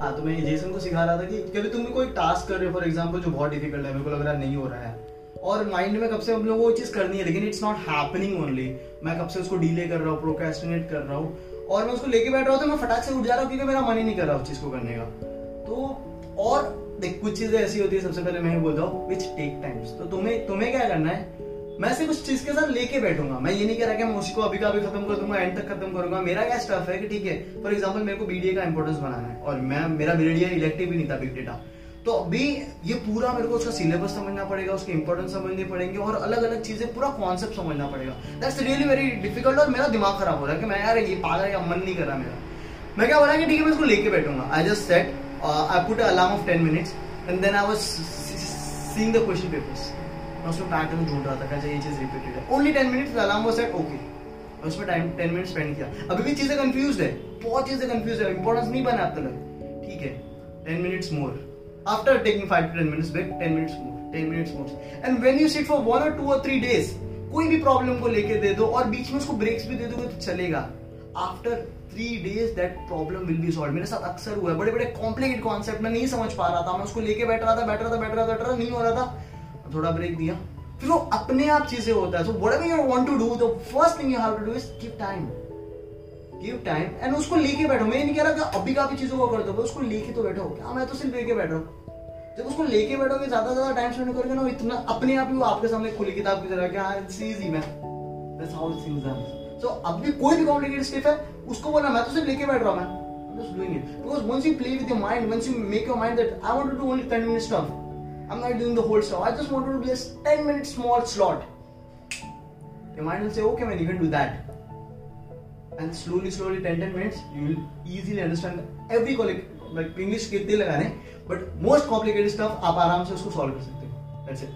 हाँ तो मैं जेसन को सिखा रहा था कि कभी तुम कोई टास्क कर रहे हो फॉर एग्ज़ाम्पल जो बहुत डिफ़िकल्ट है, मेरे को लग रहा नहीं हो रहा है। और माइंड में कब से हम लोग वो चीज़ करनी है, लेकिन इट्स नॉट हैपनिंग ओनली मैं कब से उसको डिले कर रहा हूँ प्रोकेस्टिनेट कर रहा हूँ, और मैं उसको लेके बैठ रहा हूँ तो मैं फटाक से उठ जा रहा हूँ, क्योंकि मेरा मन ही नहीं कर रहा उस चीज़ को करने का। तो और देख, कुछ चीज़ें ऐसी होती है, सबसे पहले मैं बोलता हूँ विच टेक टाइम्स तो तुम्हें तुम्हें क्या करना है? मैं सिर्फ़ उस चीज़ के साथ लेके बैठूँगा। मैं ये नहीं कह रहा कि मैं उसको अभी का अभी खत्म कर दूँगा एंड तक खत्म करूँगा। मेरा क्या स्टफ़ है कि ठीक है फॉर एग्ज़ाम्पल मेरे को बीडीए का इंपोर्टेंस बनाना है और मैं, मेरा बीडीए इलेक्टिव भी नहीं था बिग डेटा तो अभी ये पूरा मेरे को उसका सिलेबस समझना पड़ेगा, उसके इंपॉर्टेंस समझने पड़ेंगे और अलग अलग चीज़ें, पूरा कॉन्सेप्ट समझना पड़ेगा। दैट्स रियली वेरी डिफ़िकल्ट और मेरा दिमाग खराब हो रहा है कि मैं यार ये पागल या मन नहीं कर रहा मेरा। मैं क्या बोला कि ठीक है, मैं इसको लेके बैठूँगा। I just set I put alarm of ten minutes and then I was seeing the question papers मैं उसमें पैटर्न ढूंढ रहा था कैसे ये चीज़ रिपीटेड है। Only ten minutes alarm was set okay उसमें टाइम टेन मिनट स्पेंड किया। अभी भी चीज़ें कंफ्यूज है, बहुत चीज़ें कंफ्यूज है इंपॉर्टेंस नहीं बना अब तक ठीक है ten minutes more after taking 5 to 10 minutes break 10 minutes more 10 minutes more. And when you sit for one or two or three days, कोई भी प्रॉब्लम को लेके दे दो और बीच में उसको ब्रेक्स भी दे दोगे तो चलेगा। After three days that problem will be solve मेरे साथ अक्सर हुआ है बड़े बड़े कॉम्प्लिकेट कॉन्सेप्ट में नहीं समझ पा रहा था। मैं उसको लेके बैठ रहा था, बैठ रहा था, बैठ रहा था, बैठ रहा नहीं हो रहा था। थोड़ा ब्रेक दिया। फिर वो अपने आप चीज़ें होता है। So whatever you want to do the first thing you have to do is give time give time and उसको लेके बैठो। मैं नहीं कह रहा कि अभी काफ़ी चीज़ों को कर दो उसको लेके तो बैठो। क्या मैं तो सिर्फ़ लेके बैठ रहा हूँ? जब उसको लेके बैठोगे ज़्यादा ज़्यादा टाइम स्पेंड करोगे ना इतना अपने आप ही वो आपके सामने खुली किताब की तरह कि हाँ it's easy man that's how things are so अब भी कोई भी कॉम्प्लिकेटेड स्टेप है, उसको बोलना, मैं तो सिर्फ़ लेके बैठ रहा हूँ मैं just doing it. Because once you play with your mind, once you make your mind that I want to do only 10 minute stuff I'm not doing the whole show. I just want to do this 10 minute small slot your mind will say okay man you can do that and slowly slowly 10 10 minutes you will easily understand every like most complicated stuff आप आराम से उसको solve कर सकते हो that's it